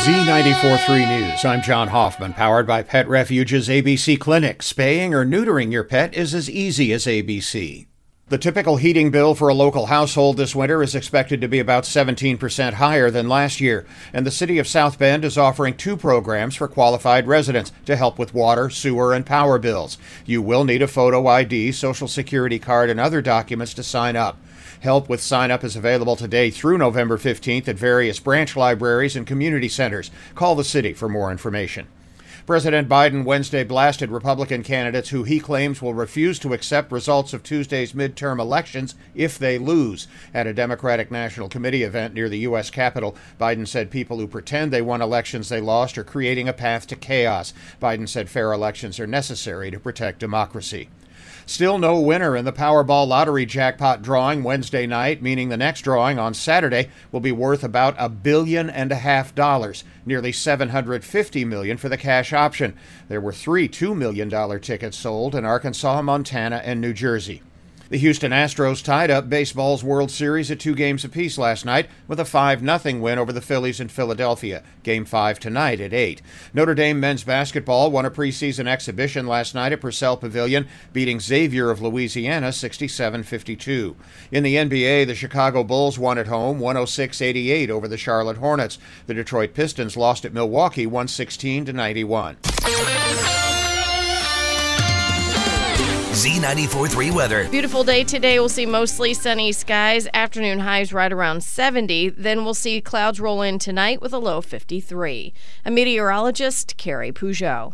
Z943 News. I'm John Hoffman, powered by Pet Refuge's ABC Clinic. Spaying or neutering your pet is as easy as ABC. The typical heating bill for a local household this winter is expected to be about 17% higher than last year, and the city of South Bend is offering two programs for qualified residents to help with water, sewer, and power bills. You will need a photo ID, social security card, and other documents to sign up. Help with sign up is available today through November 15th at various branch libraries and community centers. Call the city for more information. President Biden Wednesday blasted Republican candidates who he claims will refuse to accept results of Tuesday's midterm elections if they lose. At a Democratic National Committee event near the U.S. Capitol, Biden said people who pretend they won elections they lost are creating a path to chaos. Biden said fair elections are necessary to protect democracy. Still no winner in the Powerball lottery jackpot drawing Wednesday night, meaning the next drawing on Saturday will be worth about a billion and a half dollars, nearly 750 million for the cash option. There were three $2 million tickets sold in Arkansas, Montana, and New Jersey. The Houston Astros tied up baseball's World Series at two games apiece last night with a 5 0 win over the Phillies in Philadelphia. Game 5 tonight at 8. Notre Dame men's basketball won a preseason exhibition last night at Purcell Pavilion, beating Xavier of Louisiana 67 52. In the NBA, the Chicago Bulls won at home 106 88 over the Charlotte Hornets. The Detroit Pistons lost at Milwaukee 116 91. Z94.3 weather. Beautiful day today. We'll see mostly sunny skies. Afternoon highs right around 70. Then we'll see clouds roll in tonight with a low 53. A meteorologist, Carrie Peugeot.